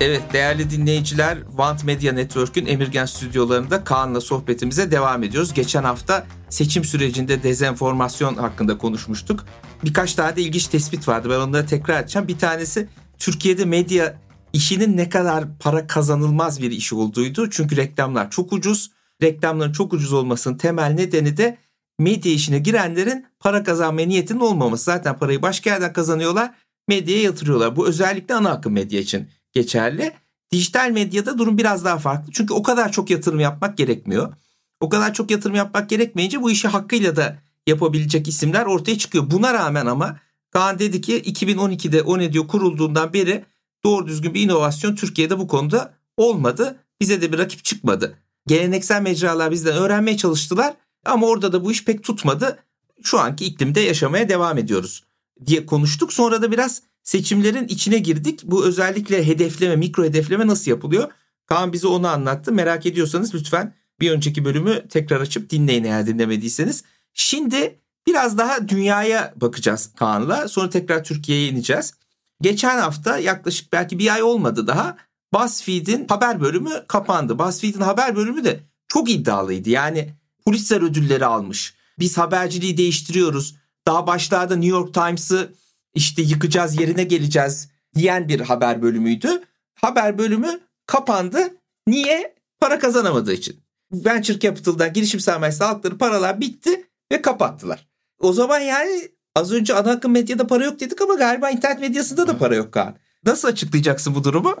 Evet değerli dinleyiciler Want Media Network'ün Emirgen stüdyolarında Kaan'la sohbetimize devam ediyoruz. Geçen hafta seçim sürecinde dezenformasyon hakkında konuşmuştuk. Birkaç tane de ilginç tespit vardı ben onları tekrar edeceğim. Bir tanesi Türkiye'de medya işinin ne kadar para kazanılmaz bir iş olduğuydu. Çünkü reklamlar çok ucuz. Reklamların çok ucuz olmasının temel nedeni de medya işine girenlerin para kazanma niyetinin olmaması. Zaten parayı başka yerden kazanıyorlar, medyaya yatırıyorlar. Bu özellikle ana akım medya için geçerli. Dijital medyada durum biraz daha farklı. Çünkü o kadar çok yatırım yapmak gerekmiyor. O kadar çok yatırım yapmak gerekmeyince bu işi hakkıyla da yapabilecek isimler ortaya çıkıyor. Buna rağmen ama Kaan dedi ki 2012'de Onedio kurulduğundan beri doğru düzgün bir inovasyon Türkiye'de bu konuda olmadı. Bize de bir rakip çıkmadı. Geleneksel mecralar bizden öğrenmeye çalıştılar ama orada da bu iş pek tutmadı. Şu anki iklimde yaşamaya devam ediyoruz diye konuştuk. Sonra da biraz seçimlerin içine girdik. Bu özellikle hedefleme, mikro hedefleme nasıl yapılıyor? Kaan bize onu anlattı. Merak ediyorsanız lütfen bir önceki bölümü tekrar açıp dinleyin eğer dinlemediyseniz. Şimdi biraz daha dünyaya bakacağız Kaan'la. Sonra tekrar Türkiye'ye ineceğiz. Geçen hafta yaklaşık belki bir ay olmadı daha BuzzFeed'in haber bölümü kapandı. BuzzFeed'in haber bölümü de çok iddialıydı. Yani Pulitzer ödülleri almış. Biz haberciliği değiştiriyoruz. Daha başlarda New York Times'ı işte yıkacağız yerine geleceğiz diyen bir haber bölümüydü. Haber bölümü kapandı. Niye? Para kazanamadığı için. Venture Capital'dan girişim sermayesi aldıkları paralar bitti ve kapattılar. O zaman yani az önce ana akım medyada para yok dedik ama galiba internet medyasında da para yok Kaan. Nasıl açıklayacaksın bu durumu?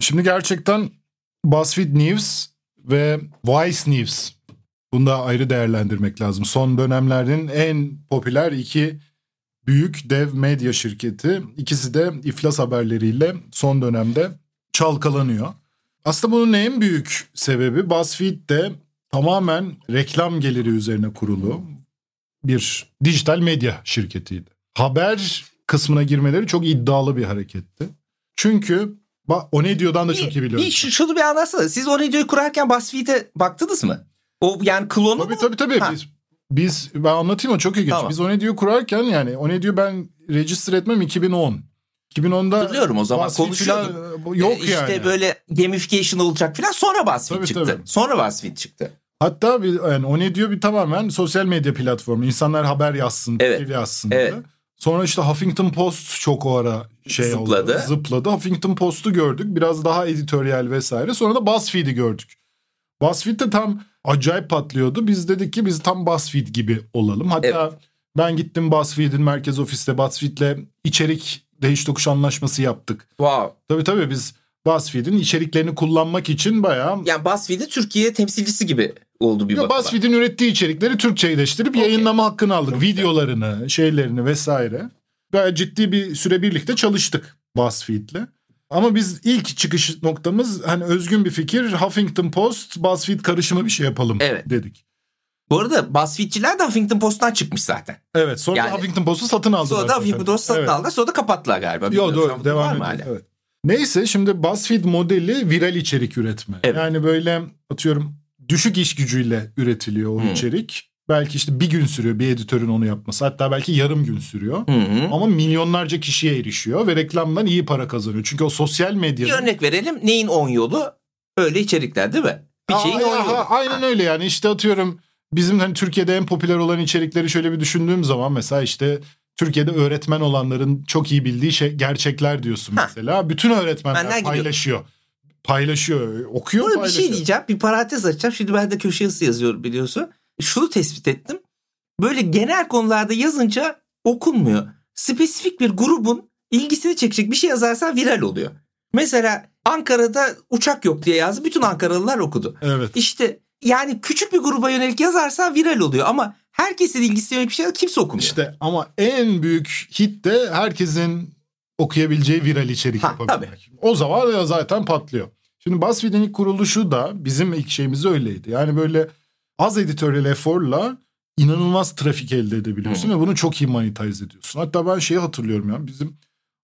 Şimdi gerçekten BuzzFeed News ve Vice News bunu da ayrı değerlendirmek lazım. Son dönemlerin en popüler iki büyük dev medya şirketi. İkisi de iflas haberleriyle son dönemde çalkalanıyor. Aslında bunun en büyük sebebi BuzzFeed de tamamen reklam geliri üzerine kurulu bir dijital medya şirketiydi. Haber kısmına girmeleri çok iddialı bir hareketti. Çünkü o ne diyordan da çok iyi biliyorum. Bir, şunu bir anlatsana. Siz o ne diyor kurarken BuzzFeed'e baktınız mı? O yani klonu Tabii mu? tabii tabii. Ha. Biz, biz ben anlatayım o çok ilginç. Tamam. Biz o ne diyor kurarken yani o ne diyor ben register etmem 2010. 2010'da Hatırlıyorum o zaman konuşuyorduk. Yok işte yani. İşte böyle gamification olacak falan sonra BuzzFeed tabii, çıktı. Tabii. Sonra BuzzFeed çıktı. Hatta bir, yani o ne diyor bir tamamen sosyal medya platformu. İnsanlar haber yazsın, evet. yazsın. Evet. Diye. Sonra işte Huffington Post çok o ara şey zıpladı. oldu. Zıpladı. Huffington Post'u gördük. Biraz daha editoryal vesaire. Sonra da BuzzFeed'i gördük. BuzzFeed de tam acayip patlıyordu. Biz dedik ki biz tam BuzzFeed gibi olalım. Hatta evet. ben gittim BuzzFeed'in merkez ofiste BuzzFeed'le içerik değiş tokuş anlaşması yaptık. Wow. Tabii tabii biz BuzzFeed'in içeriklerini kullanmak için bayağı... Yani BuzzFeed'i Türkiye temsilcisi gibi oldu bir bakıma. BuzzFeed'in ürettiği içerikleri Türkçeleştirip okay. yayınlama hakkını aldık. Çok Videolarını, güzel. şeylerini vesaire. Gayet ciddi bir süre birlikte çalıştık BuzzFeed'le. Ama biz ilk çıkış noktamız hani özgün bir fikir. Huffington Post, BuzzFeed karışımı bir şey yapalım evet. dedik. Bu arada BuzzFeed'ciler de Huffington Post'tan çıkmış zaten. Evet sonra yani, Huffington Post'u satın aldılar. Sonra da Huffington Post'u satın evet. aldılar. Sonra da kapattılar galiba. Yok doğru devam ediyor. Evet. Neyse şimdi BuzzFeed modeli viral içerik üretme. Evet. Yani böyle atıyorum düşük iş gücüyle üretiliyor o hmm. içerik. Belki işte bir gün sürüyor bir editörün onu yapması. Hatta belki yarım gün sürüyor. Hı hı. Ama milyonlarca kişiye erişiyor ve reklamdan iyi para kazanıyor. Çünkü o sosyal medya. Bir örnek verelim. Neyin on yolu? Öyle içerikler değil mi? Bir şeyin on yolu. Aynen öyle yani işte atıyorum bizim hani Türkiye'de en popüler olan içerikleri şöyle bir düşündüğüm zaman mesela işte Türkiye'de öğretmen olanların çok iyi bildiği şey gerçekler diyorsun ha. mesela. Bütün öğretmenler Benden paylaşıyor. Gidiyor. Paylaşıyor, okuyor, Burada paylaşıyor. bir şey diyeceğim. Bir parantez açacağım. Şimdi ben de köşe yazısı yazıyorum biliyorsun şunu tespit ettim. Böyle genel konularda yazınca okunmuyor. Spesifik bir grubun ilgisini çekecek bir şey yazarsan viral oluyor. Mesela Ankara'da uçak yok diye yazdı. Bütün Ankaralılar okudu. Evet. İşte yani küçük bir gruba yönelik yazarsan viral oluyor ama herkesin ilgisine yönelik bir şey kimse okumuyor. İşte ama en büyük hit de herkesin okuyabileceği viral içerik ha, yapabilmek. Tabii. O zaman ya zaten patlıyor. Şimdi BuzzFeed'in ilk kuruluşu da bizim ilk şeyimiz öyleydi. Yani böyle az editörel eforla inanılmaz trafik elde edebiliyorsun Hı. ve bunu çok iyi monetize ediyorsun. Hatta ben şeyi hatırlıyorum ya bizim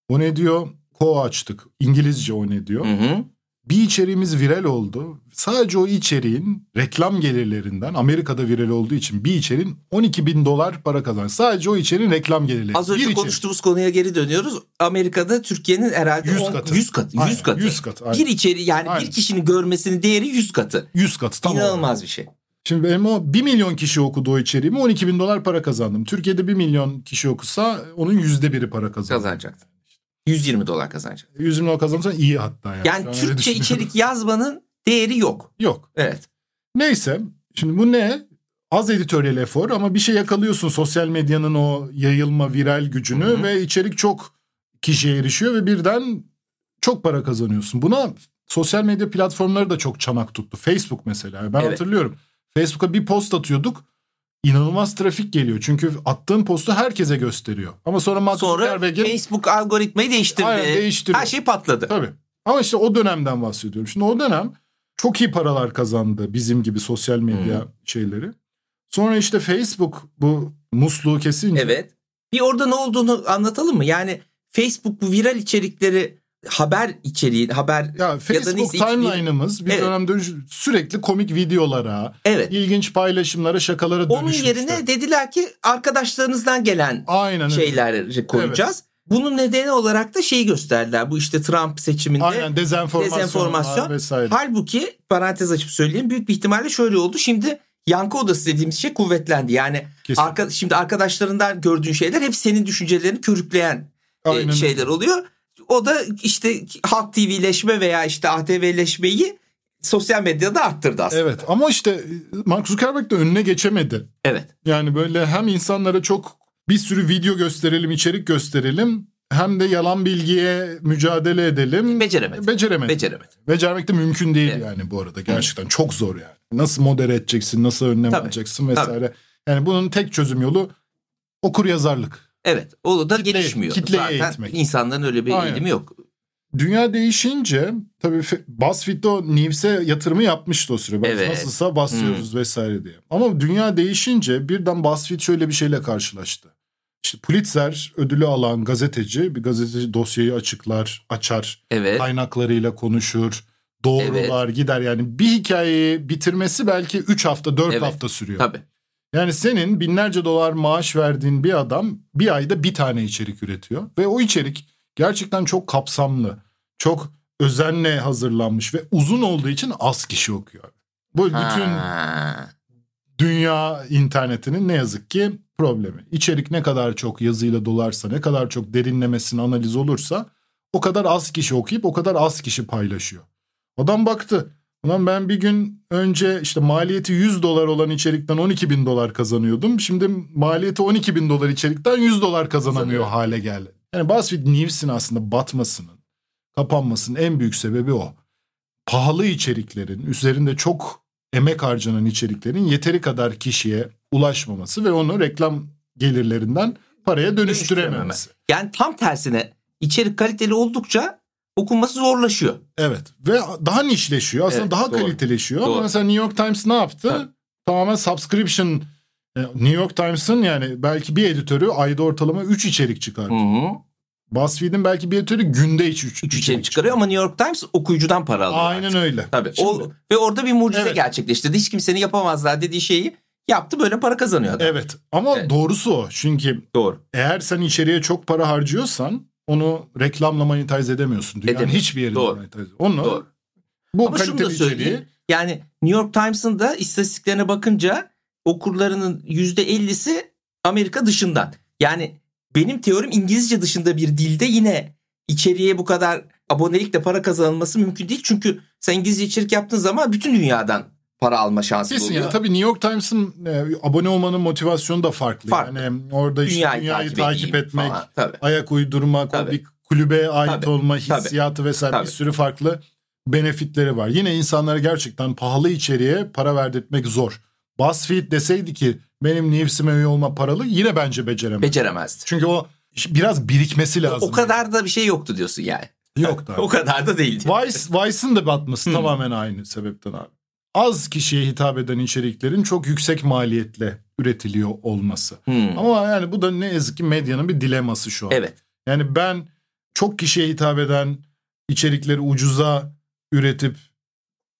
o ne diyor ko açtık. İngilizce o ne diyor. Hı. bir içeriğimiz viral oldu. Sadece o içeriğin reklam gelirlerinden Amerika'da viral olduğu için bir içeriğin 12 bin dolar para kazanıyor. Sadece o içeriğin reklam gelirleri. Az önce bir konuştuğumuz içerik. konuya geri dönüyoruz. Amerika'da Türkiye'nin herhalde 100 katı. 100 katı. 100 katı. 100 katı. Aynen. Bir içeri yani aynen. bir kişinin görmesinin değeri 100 katı. 100 katı tamam. İnanılmaz bir şey. Şimdi benim o 1 milyon kişi okudu o içeriğimi 12 bin dolar para kazandım. Türkiye'de 1 milyon kişi okusa onun yüzde biri para kazanır. Kazanacaktı. 120 dolar kazanacak. 120 dolar kazanırsan iyi hatta. Yani, yani Türkçe içerik yazmanın değeri yok. Yok. Evet. Neyse şimdi bu ne? Az editoryal efor ama bir şey yakalıyorsun sosyal medyanın o yayılma viral gücünü Hı-hı. ve içerik çok kişiye erişiyor ve birden çok para kazanıyorsun. Buna sosyal medya platformları da çok çanak tuttu. Facebook mesela ben evet. hatırlıyorum. Facebook'a bir post atıyorduk inanılmaz trafik geliyor. Çünkü attığın postu herkese gösteriyor. Ama sonra Mark Sonra Facebook algoritmayı değiştirdi. Aynen, değiştiriyor. Her şey patladı. Tabii. Ama işte o dönemden bahsediyorum. Şimdi o dönem çok iyi paralar kazandı bizim gibi sosyal medya hmm. şeyleri. Sonra işte Facebook bu musluğu kesince. Evet. Bir orada ne olduğunu anlatalım mı? Yani Facebook bu viral içerikleri haber içeriği, haber ya Facebook ya timeline'ımız bir evet. dönemde sürekli komik videolara, evet. ilginç paylaşımlara, şakalara Onun dönüşmüştü. Onun yerine dediler ki arkadaşlarınızdan gelen Aynen şeyleri öyle. koyacağız. Evet. Bunun nedeni olarak da şeyi gösterdiler. Bu işte Trump seçiminde Aynen, dezenformasyon, dezenformasyon. vesaire. Halbuki parantez açıp söyleyeyim büyük bir ihtimalle şöyle oldu. Şimdi yankı odası dediğimiz şey kuvvetlendi. Yani arka, şimdi arkadaşlarından gördüğün şeyler hep senin düşüncelerini körükleyen e, şeyler oluyor. O da işte Halk TV'leşme veya işte ATV'leşmeyi sosyal medyada arttırdı aslında. Evet ama işte Mark Zuckerberg de önüne geçemedi. Evet. Yani böyle hem insanlara çok bir sürü video gösterelim, içerik gösterelim hem de yalan bilgiye mücadele edelim. Beceremedi. Beceremedi. Beceremedi. Becermek de mümkün değil evet. yani bu arada. Gerçekten evet. çok zor yani. Nasıl modere edeceksin, nasıl önlem Tabii. alacaksın vesaire. Tabii. Yani bunun tek çözüm yolu okur yazarlık. Evet o da kitle, gelişmiyor. Kitleye Zaten eğitmek. insanların öyle bir Aynen. eğilimi yok. Dünya değişince tabii BuzzFeed o News'e yatırımı yapmıştı o süre. Evet. Nasılsa basıyoruz hmm. vesaire diye. Ama dünya değişince birden BuzzFeed şöyle bir şeyle karşılaştı. İşte Pulitzer ödülü alan gazeteci bir gazeteci dosyayı açıklar, açar. Evet. Kaynaklarıyla konuşur. Doğrular evet. gider yani bir hikayeyi bitirmesi belki 3 hafta 4 evet. hafta sürüyor. Tabii. Yani senin binlerce dolar maaş verdiğin bir adam bir ayda bir tane içerik üretiyor. Ve o içerik gerçekten çok kapsamlı, çok özenle hazırlanmış ve uzun olduğu için az kişi okuyor. Bu bütün dünya internetinin ne yazık ki problemi. İçerik ne kadar çok yazıyla dolarsa, ne kadar çok derinlemesine analiz olursa o kadar az kişi okuyup o kadar az kişi paylaşıyor. Adam baktı Ulan ben bir gün önce işte maliyeti 100 dolar olan içerikten 12 bin dolar kazanıyordum. Şimdi maliyeti 12 bin dolar içerikten 100 dolar kazanamıyor Kazanıyor. hale geldi. Yani BuzzFeed News'in aslında batmasının, kapanmasının en büyük sebebi o. Pahalı içeriklerin, üzerinde çok emek harcanan içeriklerin yeteri kadar kişiye ulaşmaması ve onu reklam gelirlerinden paraya dönüştürememesi. Yani tam tersine içerik kaliteli oldukça okunması zorlaşıyor. Evet ve daha nişleşiyor aslında evet, daha doğru. kaliteleşiyor doğru. ama mesela New York Times ne yaptı? Evet. Tamamen subscription e, New York Times'ın yani belki bir editörü ayda ortalama 3 içerik çıkartıyor. Hı hı. BuzzFeed'in belki bir editörü günde 3 3 içerik çıkarıyor ama New York Times okuyucudan para alıyor. Aynen artık. öyle. Tabii. Şimdi, o, ve orada bir mucize evet. gerçekleştirdi. Hiç kimsenin yapamazlar dediği şeyi yaptı böyle para kazanıyor adam. Evet ama evet. doğrusu o. Çünkü Doğru. eğer sen içeriye çok para harcıyorsan onu reklamla monetize edemiyorsun. Dünyanın Edemiyor. hiçbir yerinde Doğru. monetize Onu Doğru. bu Ama şunu da söyleyeyim. Içeriği... Yani New York Times'ın da istatistiklerine bakınca okurlarının %50'si Amerika dışından. Yani benim teorim İngilizce dışında bir dilde yine içeriye bu kadar abonelikle para kazanılması mümkün değil. Çünkü sen İngilizce içerik yaptığın zaman bütün dünyadan para alma şansı Kesin oluyor. Yani. Tabii New York Times'ın e, abone olmanın motivasyonu da farklı. farklı. Yani orada işte dünyayı, dünyayı takip, takip etmek, falan. Tabii. ayak uydurmak, Tabii. bir kulübe ait Tabii. olma hissiyatı Tabii. vesaire Tabii. bir sürü farklı benefitleri var. Yine insanlara gerçekten pahalı içeriğe para verdirtmek zor. BuzzFeed deseydi ki benim news'ime üye olma paralı yine bence beceremez. Beceremezdi. Çünkü o biraz birikmesi lazım. O kadar da bir şey yoktu diyorsun yani. Yok da. o kadar da değildi. Vice, Vice'ın da batması tamamen aynı sebepten abi az kişiye hitap eden içeriklerin çok yüksek maliyetle üretiliyor olması. Hmm. Ama yani bu da ne yazık ki medyanın bir dileması şu an. Evet. Yani ben çok kişiye hitap eden içerikleri ucuza üretip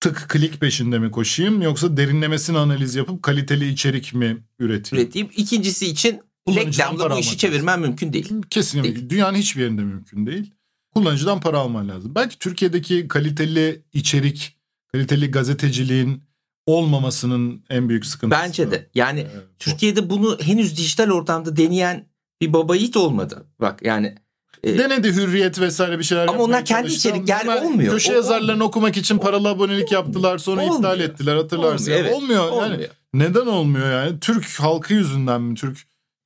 tık klik peşinde mi koşayım yoksa derinlemesine analiz yapıp kaliteli içerik mi üreteyim? Üreteyim. İkincisi için reklamla bu işi çevirmen mümkün değil. Kesinlikle. Değil. Dünyanın hiçbir yerinde mümkün değil. Kullanıcıdan para alman lazım. Belki Türkiye'deki kaliteli içerik, kaliteli gazeteciliğin olmamasının en büyük sıkıntısı. Bence de. Yani Ee, bu. Türkiye'de bunu henüz dijital ortamda deneyen bir baba yiğit olmadı. Bak yani e, Denedi hürriyet vesaire bir şeyler Ama onlar kendi içerikleri Hemen olmuyor. Köşe O- yazarlarını okumak için paralı abonelik yaptılar sonra Olmuyor. iptal ettiler hatırlarsın. olmuyor. Evet, olmuyor. Yani olmuyor. neden olmuyor yani? Türk halkı yüzünden mi? Türk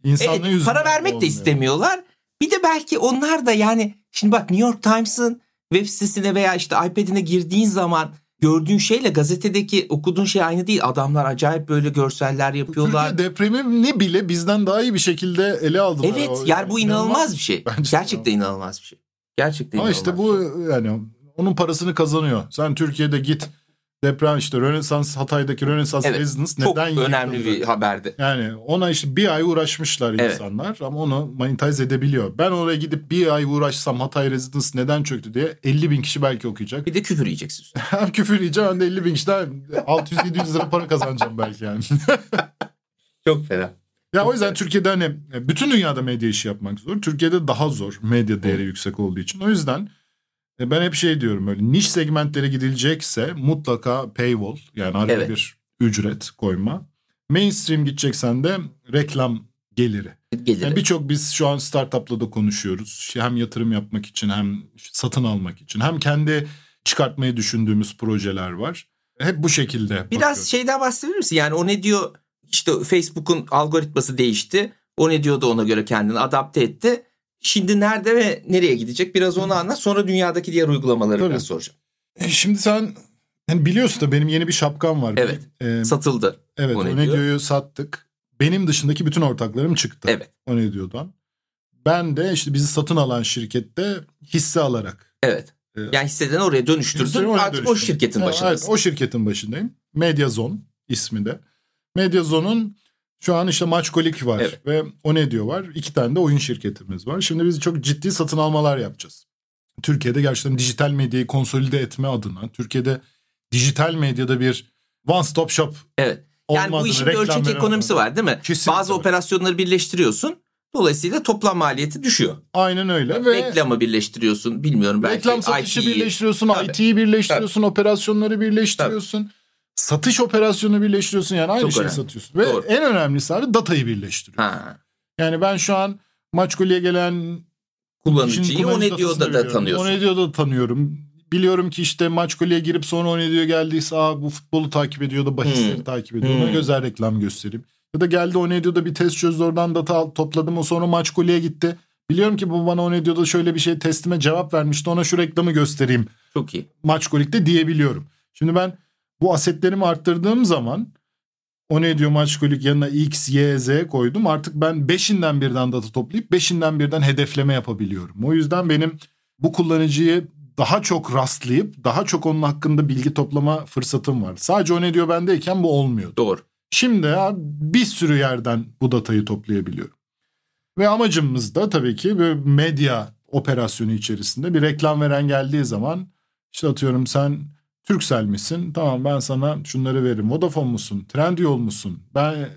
insanlığı Evet, yüzünden para vermek de olmuyor? istemiyorlar. Bir de belki onlar da yani şimdi bak New York Times'ın web sitesine veya işte iPad'ine girdiğin zaman gördüğün şeyle gazetedeki okuduğun şey aynı değil. Adamlar acayip böyle görseller yapıyorlar. Türkiye depremini bile bizden daha iyi bir şekilde ele aldılar. Evet O- yani bu inanılmaz bir şey. Bence de. Gerçekten inanılmaz bir şey. Gerçekten Ama inanılmaz. işte bir bu şey. yani onun parasını kazanıyor. Sen Türkiye'de git deprem işte Rönesans Hatay'daki Rönesans Evet, Residence çok neden önemli yıkıldı? bir haberdi. Yani ona işte bir ay uğraşmışlar Evet. insanlar ama onu monetize edebiliyor. Ben oraya gidip bir ay uğraşsam Hatay Residence neden çöktü diye 50 bin kişi belki okuyacak. Bir de küfür yiyeceksin. Hem küfür yiyeceğim hem de 50 bin kişiden 600-700 lira para kazanacağım belki yani. Çok fena. Ya o yüzden Türkiye'de hani bütün dünyada medya işi yapmak zor. Türkiye'de daha zor medya değeri yüksek olduğu için. O yüzden ben hep şey diyorum öyle niş segmentlere gidilecekse mutlaka paywall yani araya Evet. bir ücret koyma. Mainstream gideceksen de reklam geliri. Gelir. Yani Birçok biz şu an startup'la da konuşuyoruz. Hem yatırım yapmak için hem satın almak için hem kendi çıkartmayı düşündüğümüz projeler var. Hep bu şekilde. Biraz bakıyoruz. şeyden bahsedebilir misin? Yani o ne diyor? İşte Facebook'un algoritması değişti. O ne diyor da ona göre kendini adapte etti. Şimdi nerede ve nereye gidecek? Biraz onu anlat. Sonra dünyadaki diğer uygulamaları Tabii. biraz soracağım. E, Şimdi sen yani biliyorsun da benim yeni bir şapkam var. Evet. Ee, Satıldı. evet o o diyor'yu sattık. Benim dışındaki bütün ortaklarım çıktı. Evet. O ne diyor'dan. Ben de işte bizi satın alan şirkette hisse alarak. Evet. e, Yani hisseden oraya dönüştürdün. Oraya Artık o dönüştüm. şirketin başındasın. evet, o şirketin başındayım. Mediazone ismi de. Mediazone'un şu an işte Maçkolik var Evet. ve o ne diyor var. İki tane de oyun şirketimiz var. Şimdi biz çok ciddi satın almalar yapacağız. Türkiye'de gerçekten dijital medyayı konsolide etme adına Türkiye'de dijital medyada bir one stop shop Evet. Yani bu işin bir ölçek ekonomisi var değil mi? Kesinlikle Bazı operasyonları birleştiriyorsun. Dolayısıyla toplam maliyeti düşüyor. Aynen öyle ve Reklamı birleştiriyorsun. Bilmiyorum belki reklam satışı IT'yi. birleştiriyorsun, Tabii. IT'yi birleştiriyorsun, operasyonları birleştiriyorsun. Satış operasyonu birleştiriyorsun yani aynı Çok şeyi önemli. satıyorsun. Ve Doğru. en önemlisi abi datayı birleştiriyorsun. Ha. Yani ben şu an Maçkoli'ye gelen Kullanıcıyı o ne diyor da, da tanıyorsun. O ne diyor da tanıyorum. Biliyorum ki işte Maçkoli'ye girip sonra o ne diyor geldiyse Aa, bu futbolu takip ediyor da bahisleri Hmm. takip ediyor. Ona Hmm. güzel reklam göstereyim. Ya da geldi o ne diyor da bir test çözdü oradan data topladım o sonra Maçkoli'ye gitti. Biliyorum ki bu bana o ne diyor da şöyle bir şey testime cevap vermişti ona şu reklamı göstereyim. Çok iyi. Maçkolik'te diyebiliyorum. Şimdi ben bu asetlerimi arttırdığım zaman o ne diyor Maçkolik yanına X, Y, Z koydum. Artık ben beşinden birden data toplayıp beşinden birden hedefleme yapabiliyorum. O yüzden benim bu kullanıcıyı daha çok rastlayıp daha çok onun hakkında bilgi toplama fırsatım var. Sadece o ne diyor bendeyken bu olmuyor. Doğru. Şimdi ya bir sürü yerden bu datayı toplayabiliyorum. Ve amacımız da tabii ki bir medya operasyonu içerisinde bir reklam veren geldiği zaman işte atıyorum sen Turkcell misin? Tamam ben sana şunları veririm. Vodafone musun? Trendyol musun? Ben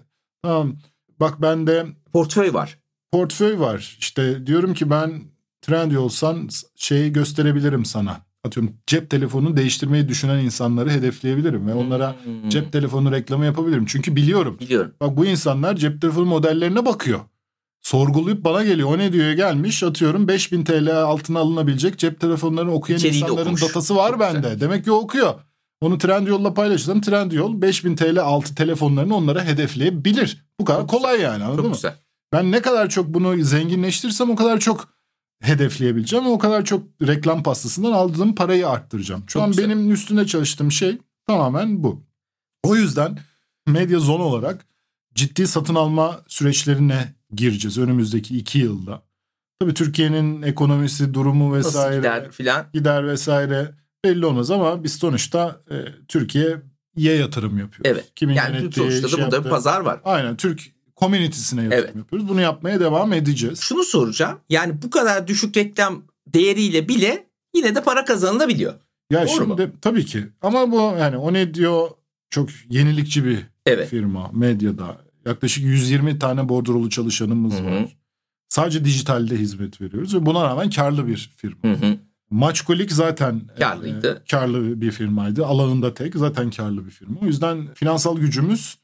tamam bak bende Portföy var. portföy var. İşte diyorum ki ben Trendyol'san şeyi gösterebilirim sana. Atıyorum cep telefonunu değiştirmeyi düşünen insanları hedefleyebilirim ve onlara Hmm. cep telefonu reklamı yapabilirim. Çünkü biliyorum. Biliyorum. Bak bu insanlar cep telefonu modellerine bakıyor. Sorgulayıp bana geliyor. O ne diyor gelmiş atıyorum 5000 TL altına alınabilecek cep telefonlarını okuyan İçeriği insanların okumuş. datası var Çok bende. güzel. Demek ki o okuyor. Onu Trendyol'la paylaşırsam Trendyol 5000 TL altı telefonlarını onlara hedefleyebilir. Bu kadar Çok kolay yani anladın Çok mı? güzel. Ben ne kadar çok bunu zenginleştirirsem o kadar çok hedefleyebileceğim ve o kadar çok reklam pastasından aldığım parayı arttıracağım. Şu Çok an güzel. benim üstüne çalıştığım şey tamamen bu. O yüzden medya zon olarak ciddi satın alma süreçlerine gireceğiz önümüzdeki iki yılda. Tabii Türkiye'nin ekonomisi, durumu Nasıl vesaire gider filan. gider vesaire belli olmaz ama biz sonuçta e, Türkiye'ye yatırım yapıyoruz. Evet. Kimin Yani sonuçta da şey burada bir yaptığı- pazar var. Aynen Türk community'sine yatırım Evet. yapıyoruz. Bunu yapmaya devam edeceğiz. Şunu soracağım. Yani bu kadar düşük reklam değeriyle bile yine de para kazanılabiliyor. Ya Doğru şimdi mu? tabii ki ama bu yani o ne diyor çok yenilikçi bir Evet. firma medyada. Yaklaşık 120 tane bordrolu çalışanımız Hı hı. var. Sadece dijitalde hizmet veriyoruz ve buna rağmen karlı bir firma. Hı hı. Maçkolik zaten Karlıydı. e, karlı bir firmaydı. Alanında tek zaten karlı bir firma. O yüzden finansal gücümüz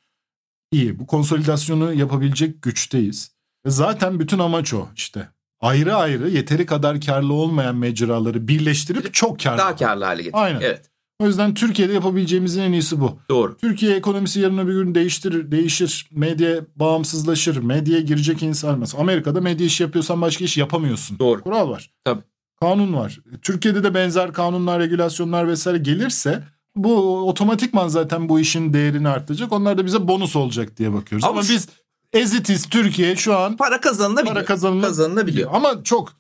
iyi. Bu konsolidasyonu yapabilecek güçteyiz. Ve zaten bütün amaç o işte. Ayrı ayrı yeteri kadar karlı olmayan mecraları birleştirip çok karlı. Daha karlı hale getirmek. Aynen. Evet. O yüzden Türkiye'de yapabileceğimizin en iyisi bu. Doğru. Türkiye ekonomisi yarın öbür gün değiştir, değişir. Medya bağımsızlaşır. Medyaya girecek insan. Mesela Amerika'da medya işi yapıyorsan başka iş yapamıyorsun. Doğru. Kural var. Tabii. Kanun var. Türkiye'de de benzer kanunlar, regülasyonlar vesaire gelirse bu otomatikman zaten bu işin değerini artacak. Onlar da bize bonus olacak diye bakıyoruz. Ama Ama, biz ezitiz Türkiye şu an Para kazanılabiliyor. para kazanılabiliyor. Kazanılabiliyor. Ama çok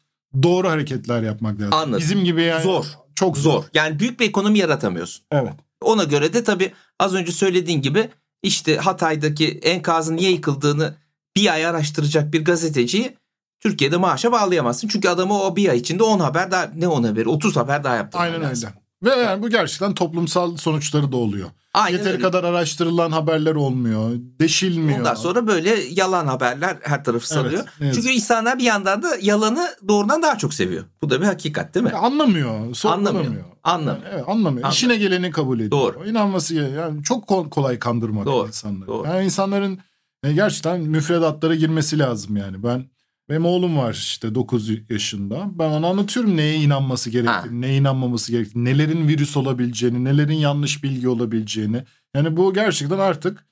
doğru hareketler yapmak lazım. Anladım. Bizim gibi yani Zor. Çok zor. Yani büyük bir ekonomi yaratamıyorsun. Evet. Ona göre de tabii az önce söylediğin gibi işte Hatay'daki enkazın niye yıkıldığını bir ay araştıracak bir gazeteciyi Türkiye'de maaşa bağlayamazsın. Çünkü adamı o bir ay içinde 10 haber daha ne 10 haberi 30 haber daha yaptırman Aynen öyle. Ve yani bu gerçekten toplumsal sonuçları da oluyor. Aynen Yeteri öyle. kadar araştırılan haberler olmuyor. Deşilmiyor. Ondan sonra böyle yalan haberler her tarafı sarıyor. ne yazık. Çünkü insanlar bir yandan da yalanı doğrudan daha çok seviyor. Bu da bir hakikat değil mi? Anlamıyor. Sorgulamıyor. Anlamıyor. Anlamıyor. Yani evet, anlamıyor. Anlamıyor. İşine geleni kabul ediyor. Doğru. İnanması yani çok kol- kolay kandırmak Doğru. insanları. Doğru. Yani insanların e, gerçekten müfredatlara girmesi lazım yani. Ben benim oğlum var işte 9 yaşında. Ben ona anlatıyorum neye inanması gerektiğini, neye inanmaması gerektiğini, nelerin virüs olabileceğini, nelerin yanlış bilgi olabileceğini. Yani bu gerçekten artık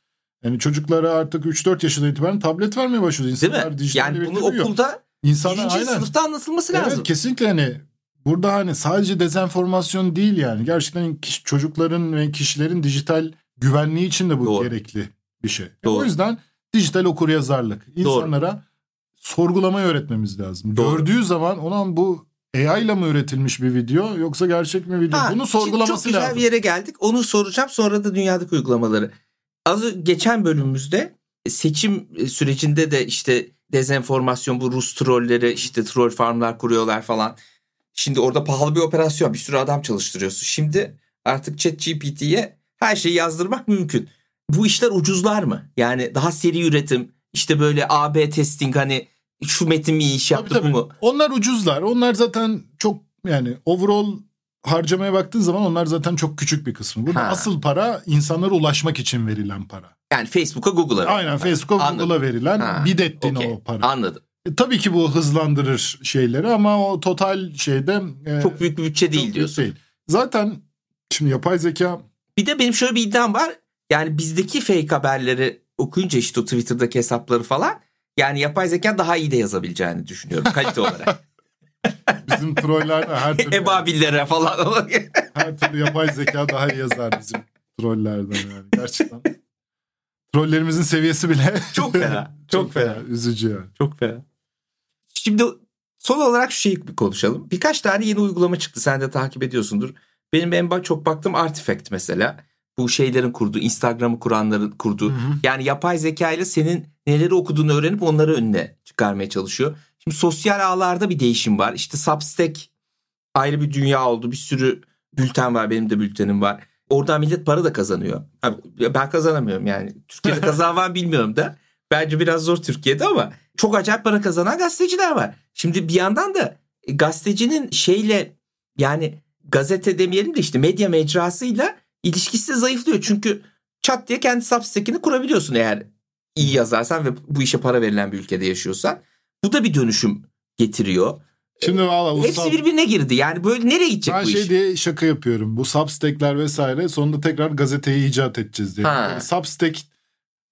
yani çocuklara artık 3-4 yaşından itibaren tablet vermeye başlıyor. Değil İnsanlar mi? dijital Yani bunu okulda İnsanlar birinci aynen. sınıfta anlatılması lazım. Evet kesinlikle hani burada hani sadece dezenformasyon değil yani. Gerçekten kiş- çocukların ve kişilerin dijital güvenliği için de bu Doğru. gerekli bir şey. Doğru. O yüzden dijital okuryazarlık. Doğru. Sorgulamayı öğretmemiz lazım. Doğru. Gördüğü zaman olan bu AI ile mi üretilmiş bir video yoksa gerçek mi video? Ha, Bunu sorgulaması çok güzel lazım. bir yere geldik. Onu soracağım sonra da dünyadaki uygulamaları. Az geçen bölümümüzde seçim e, sürecinde de işte dezenformasyon bu Rus trolleri işte troll farmlar kuruyorlar falan. Şimdi orada pahalı bir operasyon bir sürü adam çalıştırıyorsun. Şimdi artık ChatGPT'ye her şeyi yazdırmak mümkün. Bu işler ucuzlar mı? Yani daha seri üretim işte böyle AB testing hani şu metin mi iş Tabii, yaptı tabii. bu mu? Onlar ucuzlar. Onlar zaten çok yani overall harcamaya baktığın zaman onlar zaten çok küçük bir kısmı. Burada Ha. asıl para insanlara ulaşmak için verilen para. Yani Facebook'a Google'a. Aynen Facebook'a. Google'a verilen Ha, bid ettiğin okey. o para. Anladım. E, tabii ki bu hızlandırır şeyleri ama o total şeyde e, Çok büyük bir bütçe değil diyorsun. değil. Zaten şimdi yapay zeka Bir de benim şöyle bir iddiam var. Yani bizdeki fake haberleri okuyunca işte o Twitter'daki hesapları falan yani yapay zeka daha iyi de yazabileceğini düşünüyorum kalite olarak. bizim trollerde her türlü, Ebabillere falan. her türlü yapay zeka daha iyi yazar bizim trollerden yani gerçekten. Trollerimizin seviyesi bile Çok fena, çok fena. Üzücü yani. Çok fena. Şimdi son olarak şu şeyi bir konuşalım. Birkaç tane yeni uygulama çıktı. Sen de takip ediyorsundur. Benim en çok baktığım Artifact mesela. Bu şeylerin kurduğu, Instagram'ı kuranların kurduğu. Yani yapay zeka ile senin neleri okuduğunu öğrenip onları önüne çıkarmaya çalışıyor. Şimdi sosyal ağlarda bir değişim var. İşte Substack ayrı bir dünya oldu. Bir sürü bülten var. Benim de bültenim var. Oradan millet para da kazanıyor. Abi, ben kazanamıyorum yani. Türkiye'de kazanan bilmiyorum da. Bence biraz zor Türkiye'de ama çok acayip para kazanan gazeteciler var. Şimdi bir yandan da gazetecinin şeyle yani gazete demeyelim de işte medya mecrasıyla ilişkisi de zayıflıyor. Çünkü çat diye kendi Substack'ini kurabiliyorsun eğer iyi yazarsan ve bu işe para verilen bir ülkede yaşıyorsan. Bu da bir dönüşüm getiriyor. Şimdi valla Hepsi Usta- birbirine girdi. Yani böyle nereye gidecek ben bu şey iş? diye şaka yapıyorum. Bu Substack'ler vesaire sonunda tekrar gazeteyi icat edeceğiz diye. Ha. Yani Substack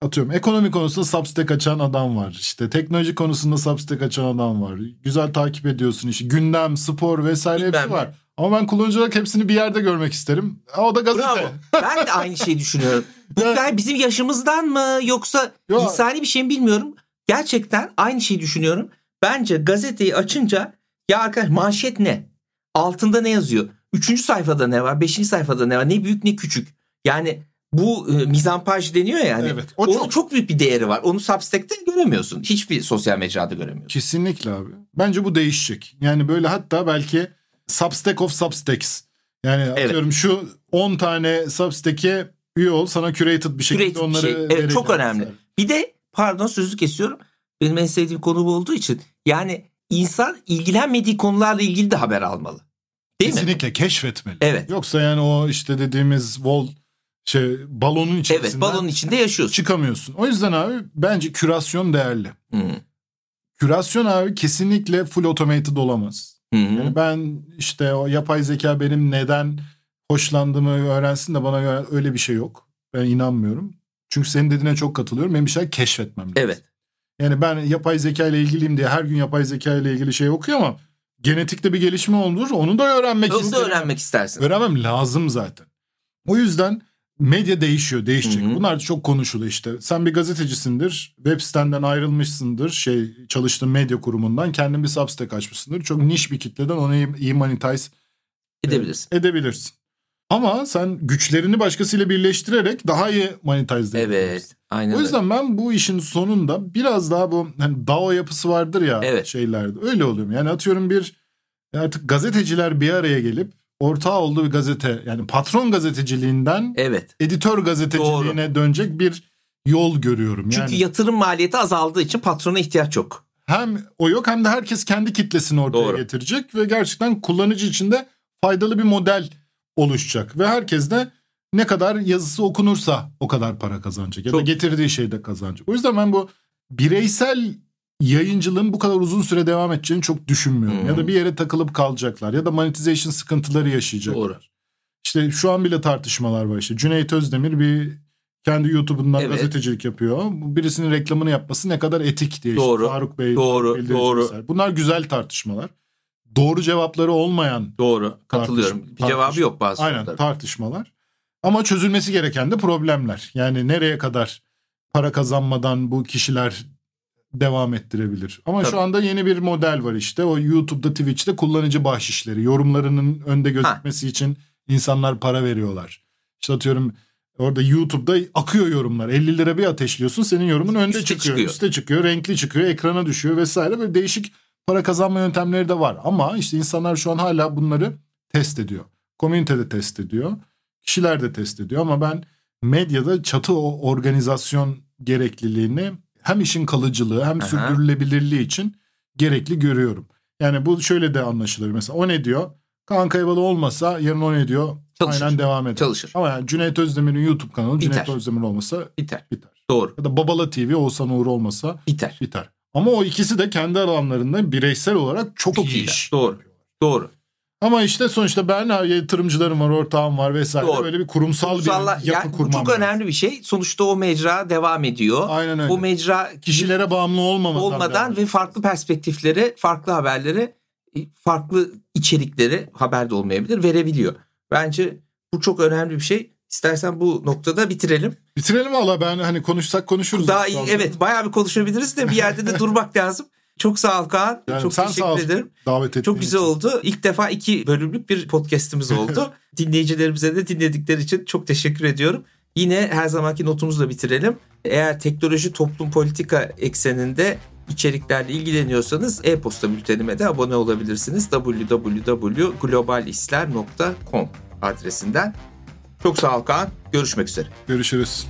atıyorum ekonomi konusunda Substack açan adam var. İşte teknoloji konusunda Substack açan adam var. Güzel takip ediyorsun işte gündem, spor vesaire Bilmem hepsi ne. var. Ama ben kullanıcı olarak hepsini bir yerde görmek isterim. O da gazete. Bravo. Ben de aynı şeyi düşünüyorum. Bu Ya- ben bizim yaşımızdan mı yoksa Yo. insani bir şey mi bilmiyorum. Gerçekten aynı şeyi düşünüyorum. Bence gazeteyi açınca ya arkadaş manşet ne? Altında ne yazıyor? Üçüncü sayfada ne var? Beşinci sayfada ne var? Ne büyük ne küçük. Yani bu e, mizampaj deniyor ya yani. Evet, o Onun çok- çok... büyük bir değeri var. Onu Substack'te göremiyorsun. Hiçbir sosyal mecrada göremiyorsun. Kesinlikle abi. Bence bu değişecek. Yani böyle hatta belki Substack of Substacks. Yani atıyorum şu 10 tane Substack'e üye ol sana curated bir şekilde Curated onları şey. Evet, çok önemli. mesela. Bir de pardon sözü kesiyorum. Benim en sevdiğim konu bu olduğu için. Yani insan ilgilenmediği konularla ilgili de haber almalı. Değil mi? Kesinlikle keşfetmeli. Evet. Yoksa yani o işte dediğimiz wall şey balonun içerisinden Evet balonun içinde yaşıyorsun. çıkamıyorsun. O yüzden abi bence kürasyon değerli. Hı. Kürasyon abi kesinlikle full automated olamaz. Hı hı. Yani ben işte o yapay zeka benim neden hoşlandığımı öğrensin de bana göre öyle bir şey yok. Ben inanmıyorum. Çünkü senin dediğine çok katılıyorum. Benim bir şey keşfetmem lazım. Evet. Yani ben yapay zeka ile ilgiliyim diye her gün yapay zeka ile ilgili şey okuyor ama genetikte bir gelişme olur. Onu da öğrenmek Onu da isterim. öğrenmek istersin. Öğrenmem lazım zaten. O yüzden medya değişiyor, değişecek. Hı hı. Bunlar çok konuşuluyor işte. Sen bir gazetecisindir, web sitenden ayrılmışsındır, şey çalıştığın medya kurumundan kendin bir Substack açmışsındır. Çok niş bir kitleden onu iyi, monetize Edebilirsin. edebilirsin. Ama sen güçlerini başkasıyla birleştirerek daha iyi monetize edebilirsin. Evet. Aynen O öyle. yüzden ben bu işin sonunda biraz daha bu hani DAO yapısı vardır ya Evet. şeylerde. Öyle oluyorum. Yani atıyorum bir artık gazeteciler bir araya gelip ortağı olduğu bir gazete yani patron gazeteciliğinden Evet. editör gazeteciliğine dönecek bir yol görüyorum. Çünkü yani yatırım maliyeti azaldığı için patrona ihtiyaç yok. hem o yok hem de herkes kendi kitlesini ortaya Doğru. getirecek ve gerçekten kullanıcı için de faydalı bir model oluşacak ve herkes de ne kadar yazısı okunursa o kadar para kazanacak ya da Çok- getirdiği şeyde kazanacak. O yüzden ben bu bireysel yayıncılığın bu kadar uzun süre devam edeceğini çok düşünmüyorum. Hmm. Ya da bir yere takılıp kalacaklar ya da monetization sıkıntıları yaşayacaklar. Doğru. İşte şu an bile tartışmalar var işte. Cüneyt Özdemir bir kendi YouTube'undan Evet. gazetecilik yapıyor. Birisinin reklamını yapması ne kadar etik diye. işte Doğru. Faruk Bey, Doğru, doğru. vesaire. Bunlar güzel tartışmalar. Doğru cevapları olmayan Doğru. Katılıyorum. Tartış- bir cevabı yok bazı aynen soruların. tartışmalar. Ama çözülmesi gereken de problemler. Yani nereye kadar para kazanmadan bu kişiler devam ettirebilir. Ama Tabii. şu anda yeni bir model var işte. O YouTube'da, Twitch'te kullanıcı bahşişleri. Yorumlarının önde gözükmesi için insanlar para veriyorlar. İşte atıyorum orada YouTube'da akıyor yorumlar. 50 lira bir ateşliyorsun senin yorumun önde Üste çıkıyor, çıkıyor. üste çıkıyor, renkli çıkıyor, ekrana düşüyor vesaire. Böyle değişik para kazanma yöntemleri de var. Ama işte insanlar şu an hala bunları test ediyor. Komünite de test ediyor. Kişiler de test ediyor ama ben medyada çatı o organizasyon gerekliliğini hem işin kalıcılığı hem Aha. sürdürülebilirliği için gerekli görüyorum. Yani bu şöyle de anlaşılır. Mesela o ne diyor? Kaan Kayvalı olmasa yarın o ne diyor? Çalışır. Aynen devam eder. Çalışır. Ama yani Cüneyt Özdemir'in YouTube kanalı Biter. Cüneyt Özdemir olmasa Biter. biter. Doğru. Ya da Babala TV Oğuzhan Uğur olmasa Biter. biter. Ama o ikisi de kendi alanlarında bireysel olarak çok, Çok iyi iş. Doğru. Doğru. Ama işte sonuçta ben yatırımcılarım var, ortağım var vesaire. Doğru. Böyle bir kurumsal Kurumsalla- bir yapı yani bu kurmam çok lazım. önemli bir şey. Sonuçta o mecra devam ediyor. Aynen öyle. Bu mecra Kişilere bağımlı olmamadan. olmadan ve farklı perspektifleri, farklı haberleri, e, farklı içerikleri haber de olmayabilir verebiliyor. Bence bu çok önemli bir şey. İstersen bu noktada bitirelim. Bitirelim valla ben hani konuşsak konuşuruz. Daha iyi evet bayağı bir konuşabiliriz de bir yerde de durmak lazım. Çok sağ ol Kaan. Yani çok sen teşekkür sağ ederim. Davet ettiğin Çok güzel için. oldu. İlk defa iki bölümlük bir podcast'imiz oldu. Dinleyicilerimize de dinledikleri için çok teşekkür ediyorum. Yine her zamanki notumuzla bitirelim. Eğer teknoloji toplum politika ekseninde içeriklerle ilgileniyorsanız e-posta bültenime de abone olabilirsiniz. www.globalisler.com adresinden. Çok sağ ol Kaan. Görüşmek üzere. Görüşürüz.